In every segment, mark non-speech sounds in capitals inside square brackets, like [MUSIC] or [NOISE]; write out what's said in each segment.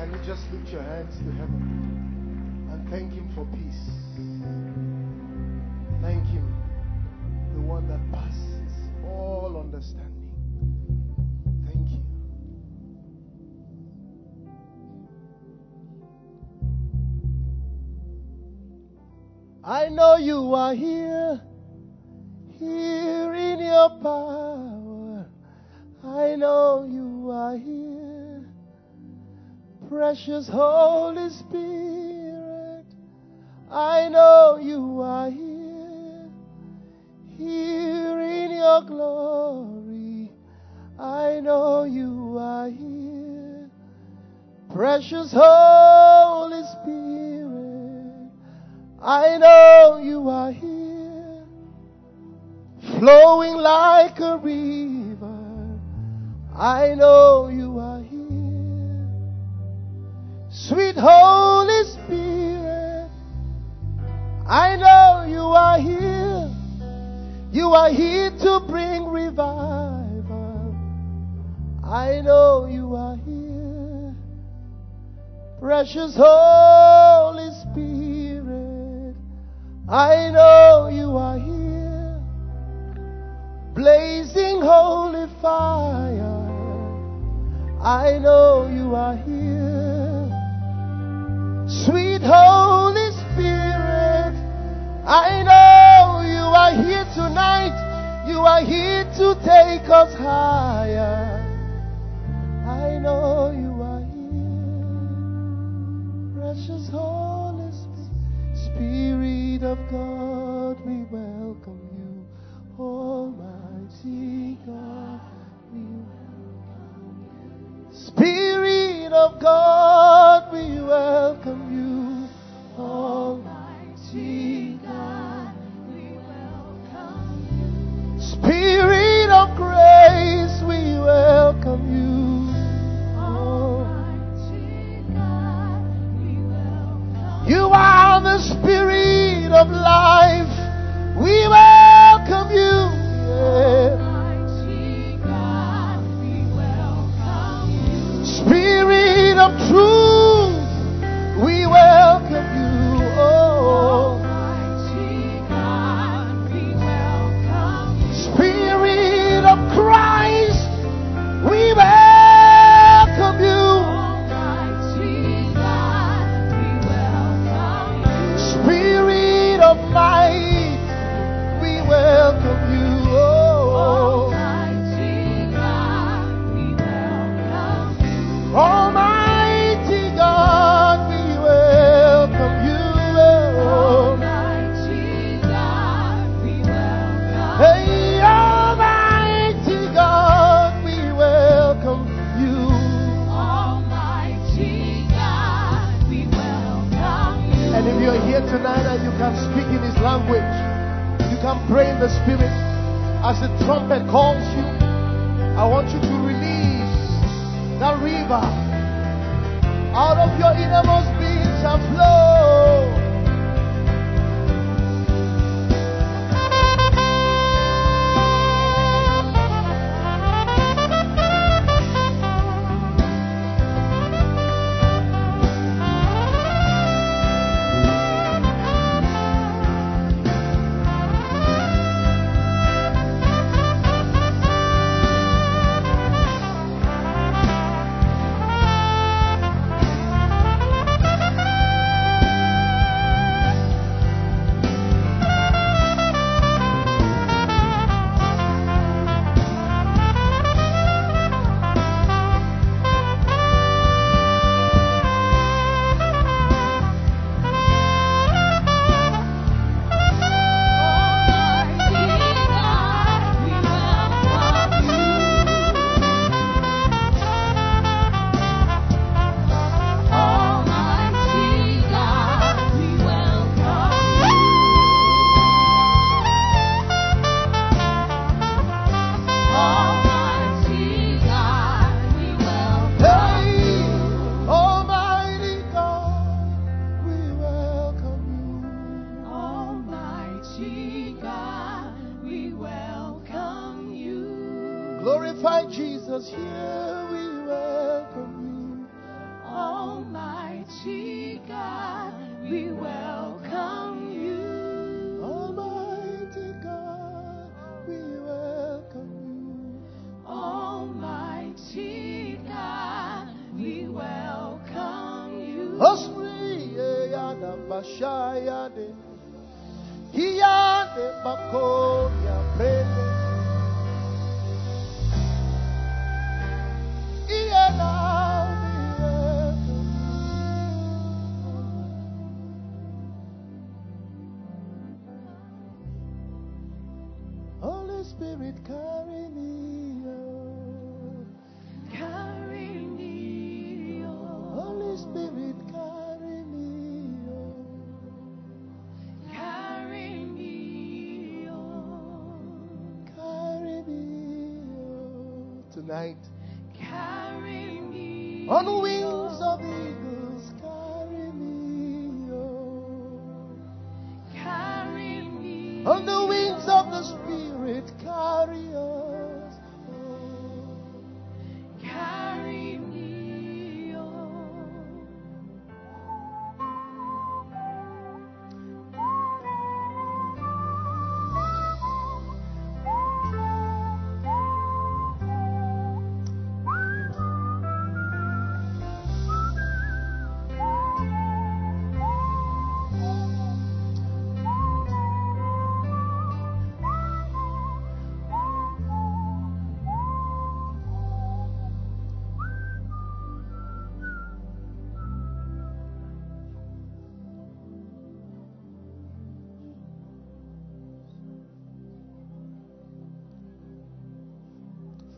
Can you just lift your hands to heaven and thank Him for peace? Thank Him, the one that passes all understanding. Thank you. I know you are here, here in your power. I know you are here, precious Holy Spirit. I know you are here, here in your glory. I know you are here, precious Holy Spirit. I know you are here, flowing like a river. I know you sweet Holy Spirit. I know you are here. You are here to bring revival. I know you are here, precious Holy Spirit. I know you are here, blazing holy fire. I know you are here, tonight. You are here to take us higher. I know you are here, precious Holy Spirit. Of God, we welcome you, Almighty God. We welcome you. Spirit of God, we welcome you, of life. We welcome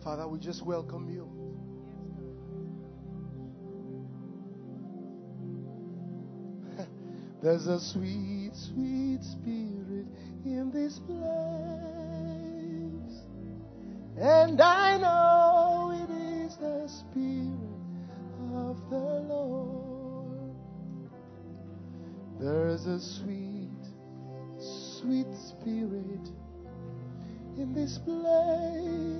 Father, we just welcome you. [LAUGHS] There's a sweet, sweet spirit in this place. And I know it is the spirit of the Lord. There's a sweet, sweet spirit in this place.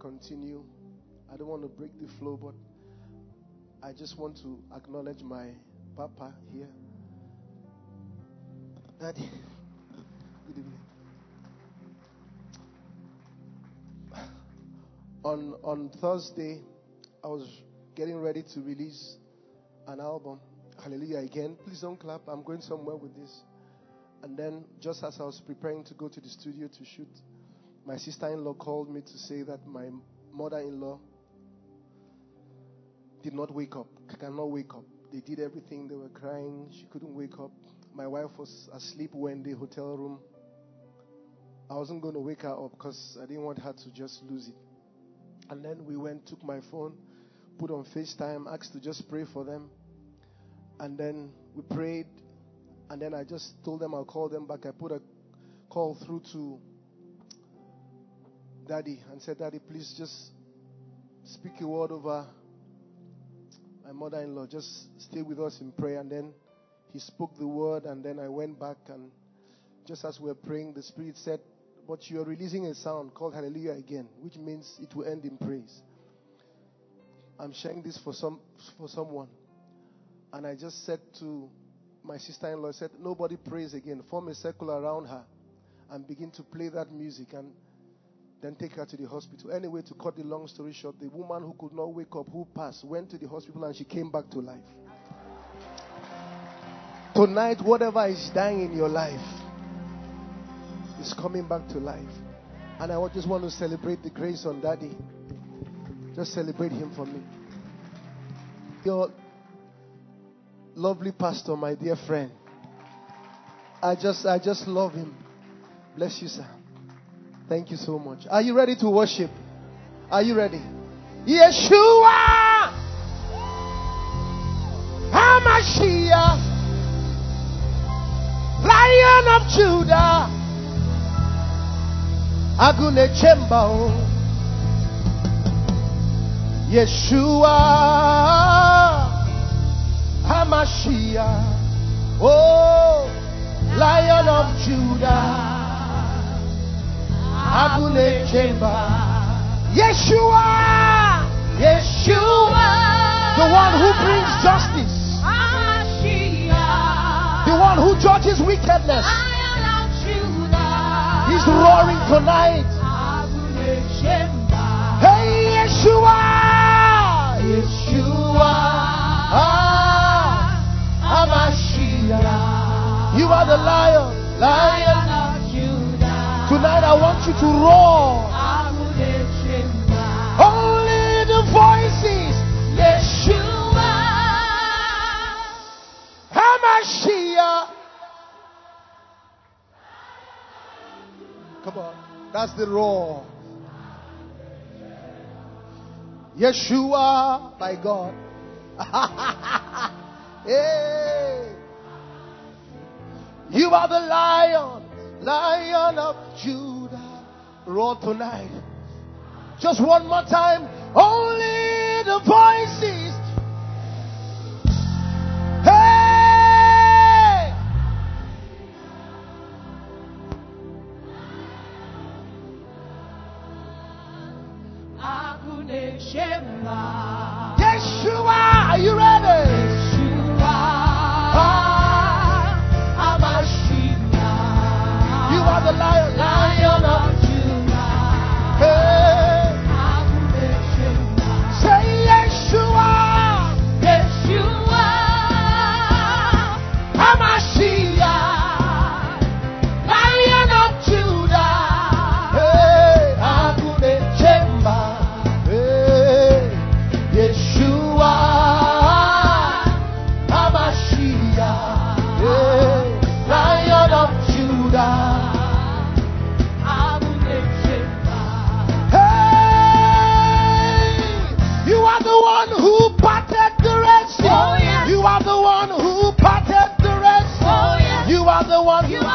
Continue, I don't want to break the flow, but I just want to acknowledge my papa here. Daddy. Good evening. On on Thursday, I was getting ready to release an album. Hallelujah again. Please don't clap. I'm going somewhere with this. And then, just as I was preparing to go to the studio to shoot, my sister-in-law called me to say that my mother-in-law did not wake up. Cannot wake up. They did everything. They were crying. She couldn't wake up. My wife was asleep when the hotel room. I wasn't going to wake her up because I didn't want her to just lose it. And then we went, took my phone, put on FaceTime, asked to just pray for them. And then we prayed. And then I just told them I'll call them back. I put a call through to Daddy and said, Daddy, please just speak a word over my mother in law. Just stay with us in prayer. And then he spoke the word. And then I went back. And just as we were praying, the Spirit said, But you are releasing a sound called Hallelujah again, which means it will end in praise. I'm sharing this for some for someone. And I just said to my sister in law, I said, Nobody prays again. Form a circle around her and begin to play that music and then take her to the hospital. Anyway, to cut the long story short, the woman who could not wake up, who passed, went to the hospital and she came back to life. Tonight, whatever is dying in your life is coming back to life. And I just want to celebrate the grace on Daddy. Just celebrate him for me. Your lovely pastor, my dear friend. I just I just love him. Bless you, sir. Thank you so much. Are you ready to worship? Are you ready? Yeshua! Hamashiach! Lion of Judah! Agune Chembao. Yeshua! Hamashiach. Oh Lion of Judah Agune Chemba Yeshua Yeshua The one who brings justice. The one who judges wickedness. He's roaring tonight. Hey, Yeshua! Yeshua! Ah. You are the lion, lion. Tonight I want you to roar. Only the voices. Yeshua! Hamashiach. Come on. That's the roar. Yeshua, my God. [LAUGHS] hey. You are the lion, lion of Judah. Roar tonight. Just one more time. Only the voices. Hey! Yeshua, are the one. You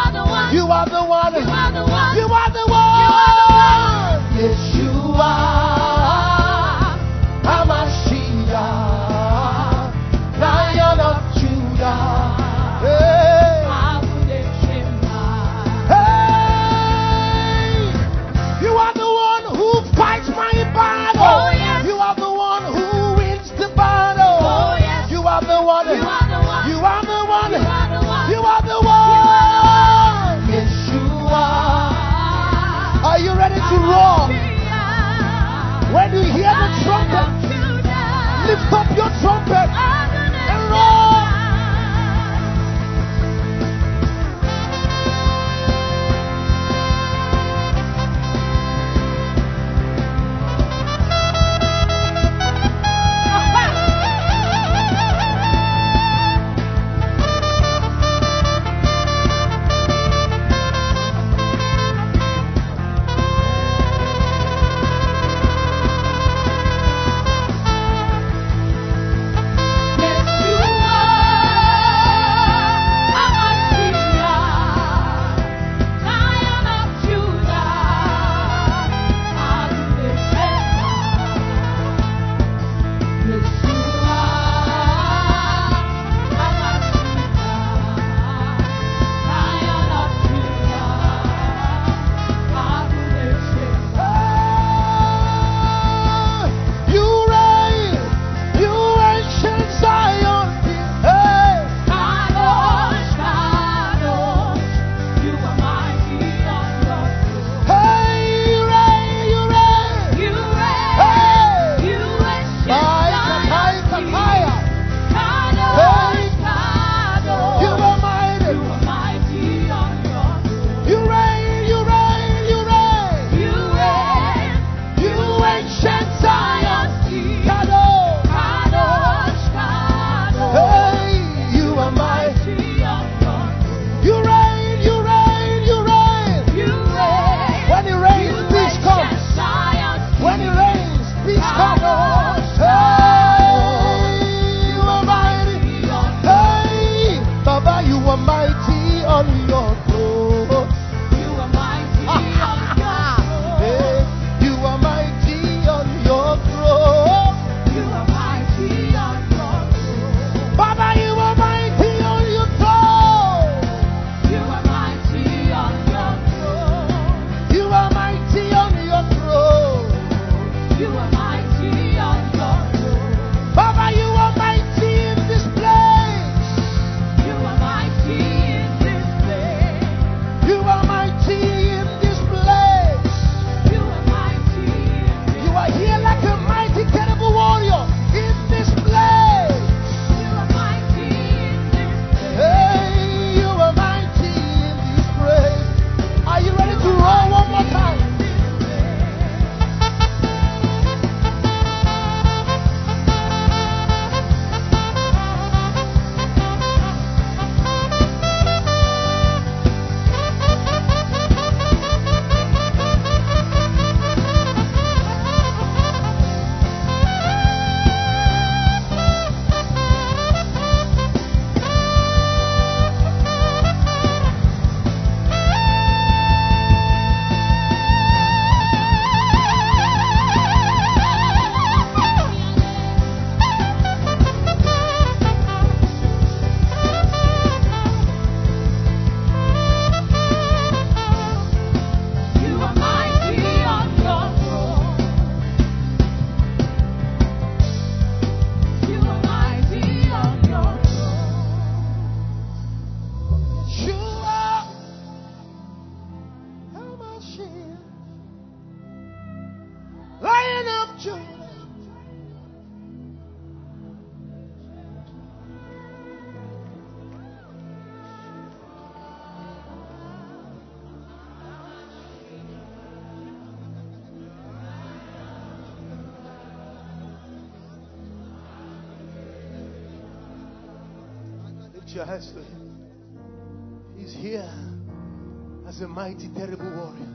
mighty, terrible warrior.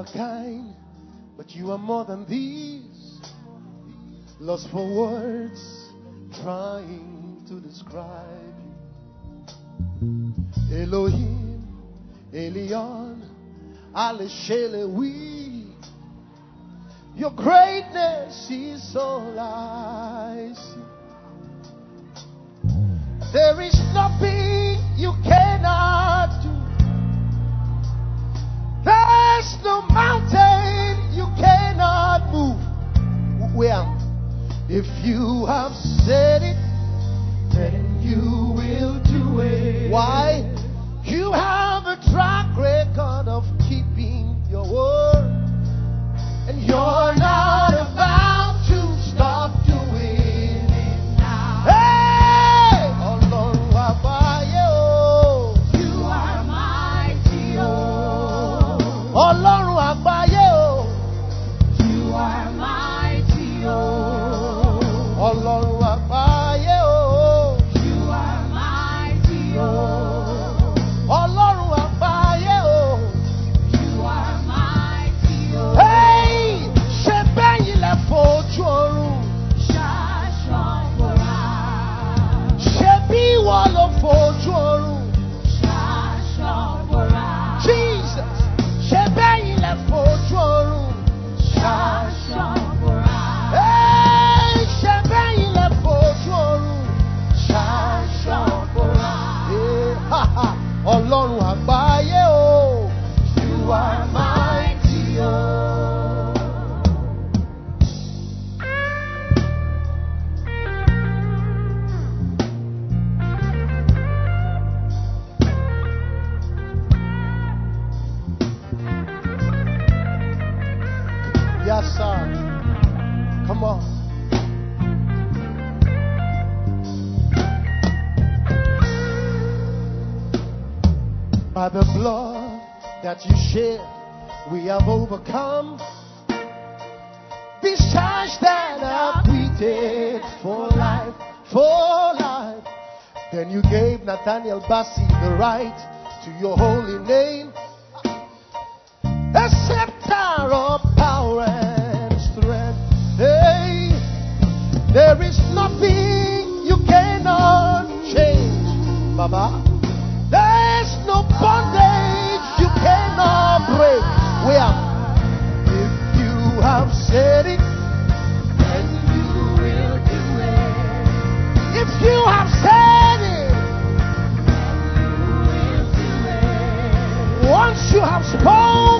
Are kind, but you are more than these. Lost for words, trying to describe you. Elohim, Elyon, we. Your greatness is all I see. There is nothing you cannot There's no mountain you cannot move. Well, If you have said it, then you will do it. Why? You have a track record of keeping your word. And you're not that you shed, we have overcome. This charge that acquitted for life, for life. Then you gave Nathaniel Bassey the right to your holy name. A scepter of power and strength. Hey, there is nothing you cannot change, Baba. There's no bondage have said it, And you will do it. if you have said it, You will do it. once you have spoken,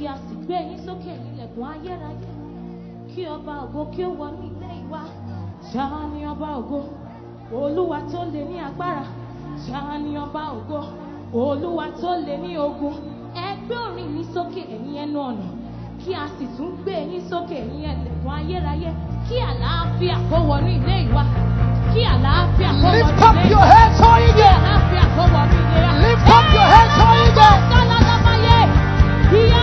Kí a sì gbé yín sókè ẹ̀yin ilẹ̀kùn ayérayé. Kí ọba ògo kí ó wọnú ilé ìwà. Ni ọba ògo. Olúwa tó lè ní agbára. Ni ọba ògo. Olúwa tó lè ní ogun. Ẹ gbé orin yín sókè ẹ̀yin ẹnu ọ̀nà. Kí a sì tún gbé yín sókè ẹ̀yin ẹlẹ́kùn ayérayé. Kí àlàáfíà kó wọnú ilé ìwà. Kí àlàáfíà kó wọnú ilé Lift up ìwà. your kó wọnú ilé wa. Lift up your heads, Oige. Sálálàbáyé. Ìyá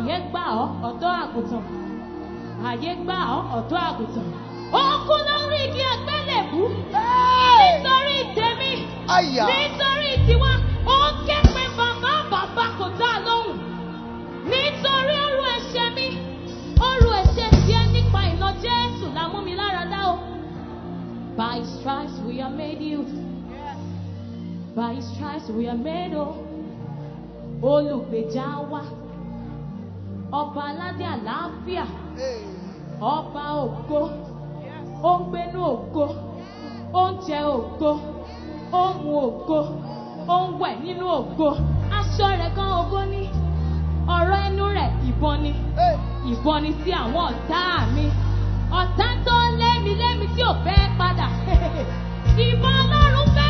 Àyè gbà ọ́ ọ̀dọ́ àgùntàn. Àyè gbà ọ́ ọ̀dọ́ àgùntàn. Ó kú lórí igi àgbélébú. Nítorí tèmi. Aya. Nítorí tiwa. Ó ké pe bàbá bàbá kò dá lóhùn. Nítorí ọrùn ẹ̀ṣẹ̀ mi. Ọrùn ẹ̀ṣẹ̀ tiẹ̀ nípa ìná Jésù la mú mi lára dá o. By his stripes we are made healed. By his stripes we are made whole. Olùgbèjà wa. Ọba aládé àlàáfíà. Ọba ògo. Ó ń gbénú ògo. Ó ń jẹ ògo. Ó ń mu ògo. Ó ń wẹ̀ nínú ògo. Aṣọ rẹ̀ gan ògo ní. Ọ̀rọ̀ ẹnu rẹ̀ ìbọn ni. Ìbọn ni sí àwọn ọ̀tá mi. Ọ̀tá tó lémi lémi tí ò fẹ́ padà. [LAUGHS] Ìbọn Ọlọ́run fẹ́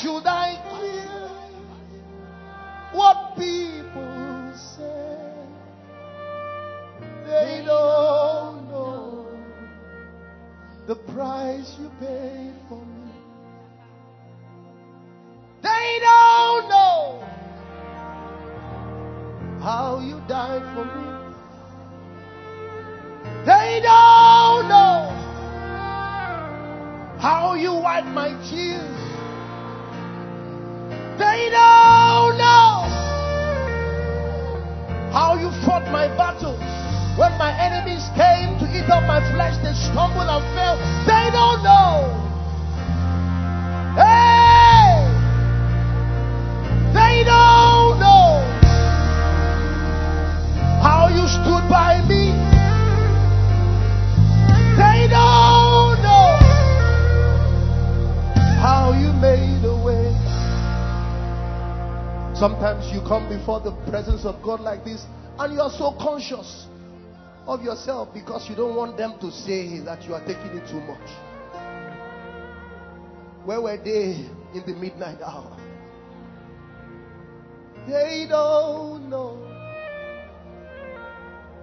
should I care what people say? They don't know the price you paid for me. They don't know how you died for me. They don't know how you wiped my tears. Enemies came to eat up my flesh, they stumbled and fell. They don't know. Hey! They don't know how you stood by me. They don't know how you made a way. Sometimes you come before the presence of God like this and you are so conscious of yourself because you don't want them to say that you are taking it too much. Where were they in the midnight hour? They don't know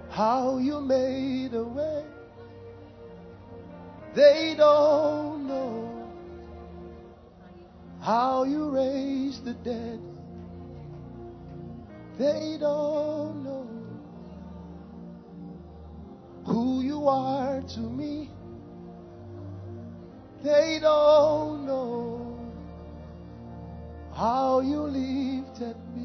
how you made a way. They don't know how you raised the dead. They don't know you are to me. They don't know how you lifted me.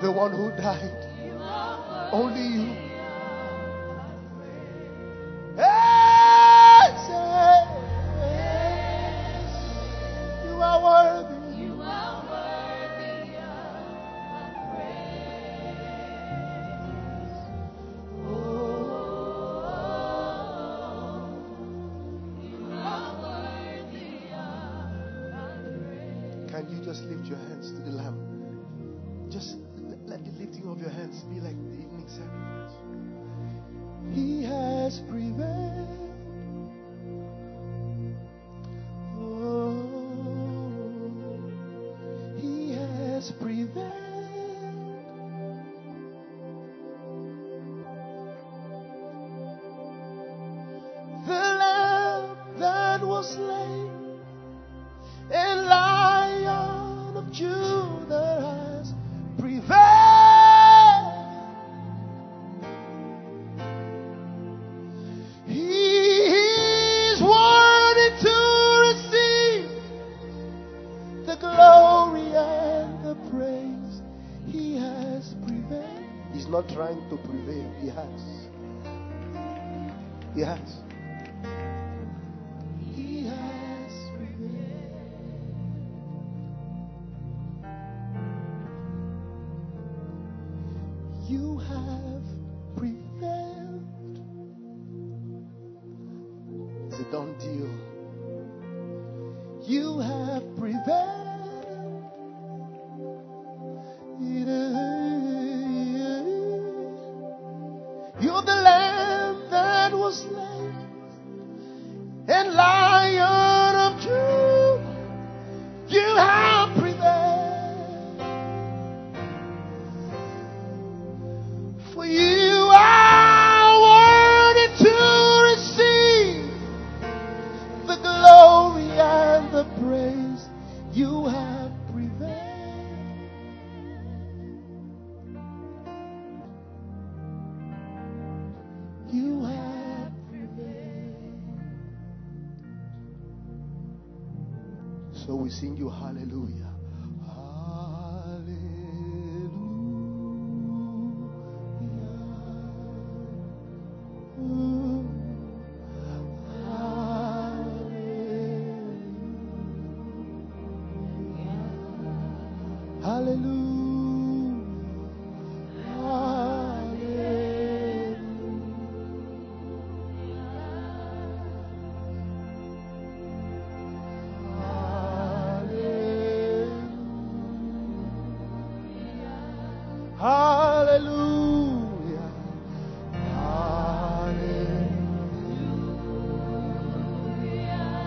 the one who died. Only you.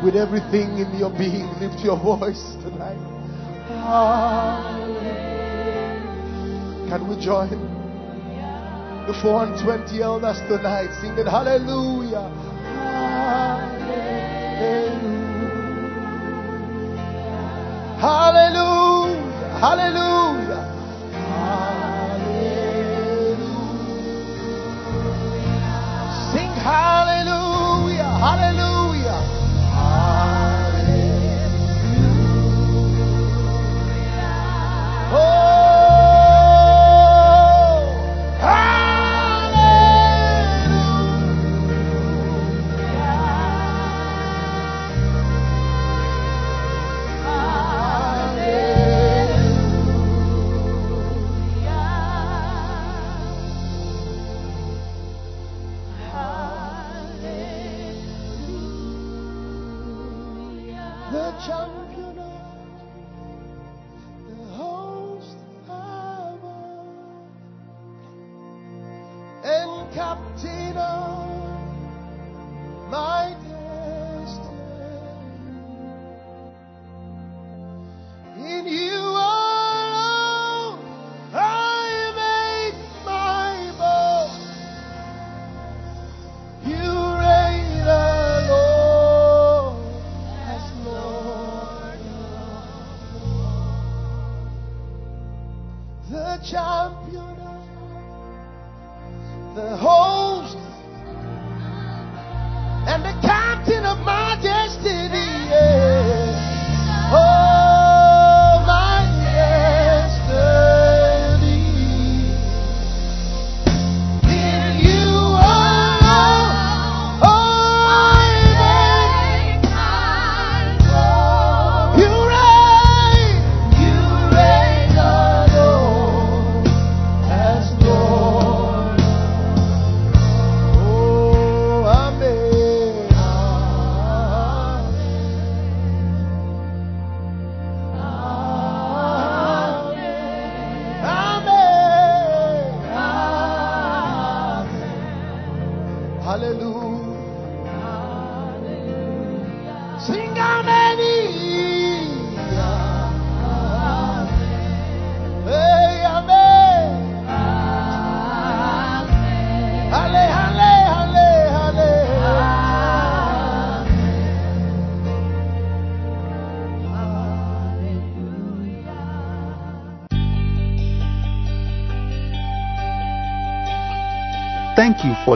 with everything in your being. Lift your voice tonight. Ah. Can we join the 420 elders tonight singing hallelujah? Hallelujah. Hallelujah. Hallelujah. 唱片。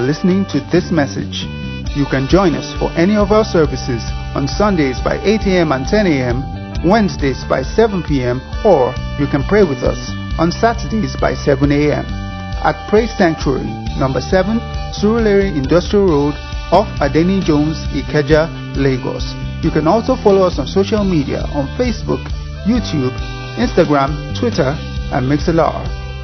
Listening to this message. You can join us for any of our services on Sundays by 8 a.m. and 10 a.m., Wednesdays by 7 p.m., or you can pray with us on Saturdays by 7 a.m. at Praise Sanctuary, number 7, Surulere Industrial Road, off Adeniyi Jones, Ikeja, Lagos. You can also follow us on social media on Facebook, YouTube, Instagram, Twitter, and Mixlr,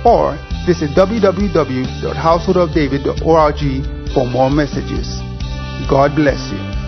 or visit www.householdofdavid.org for more messages. God bless you.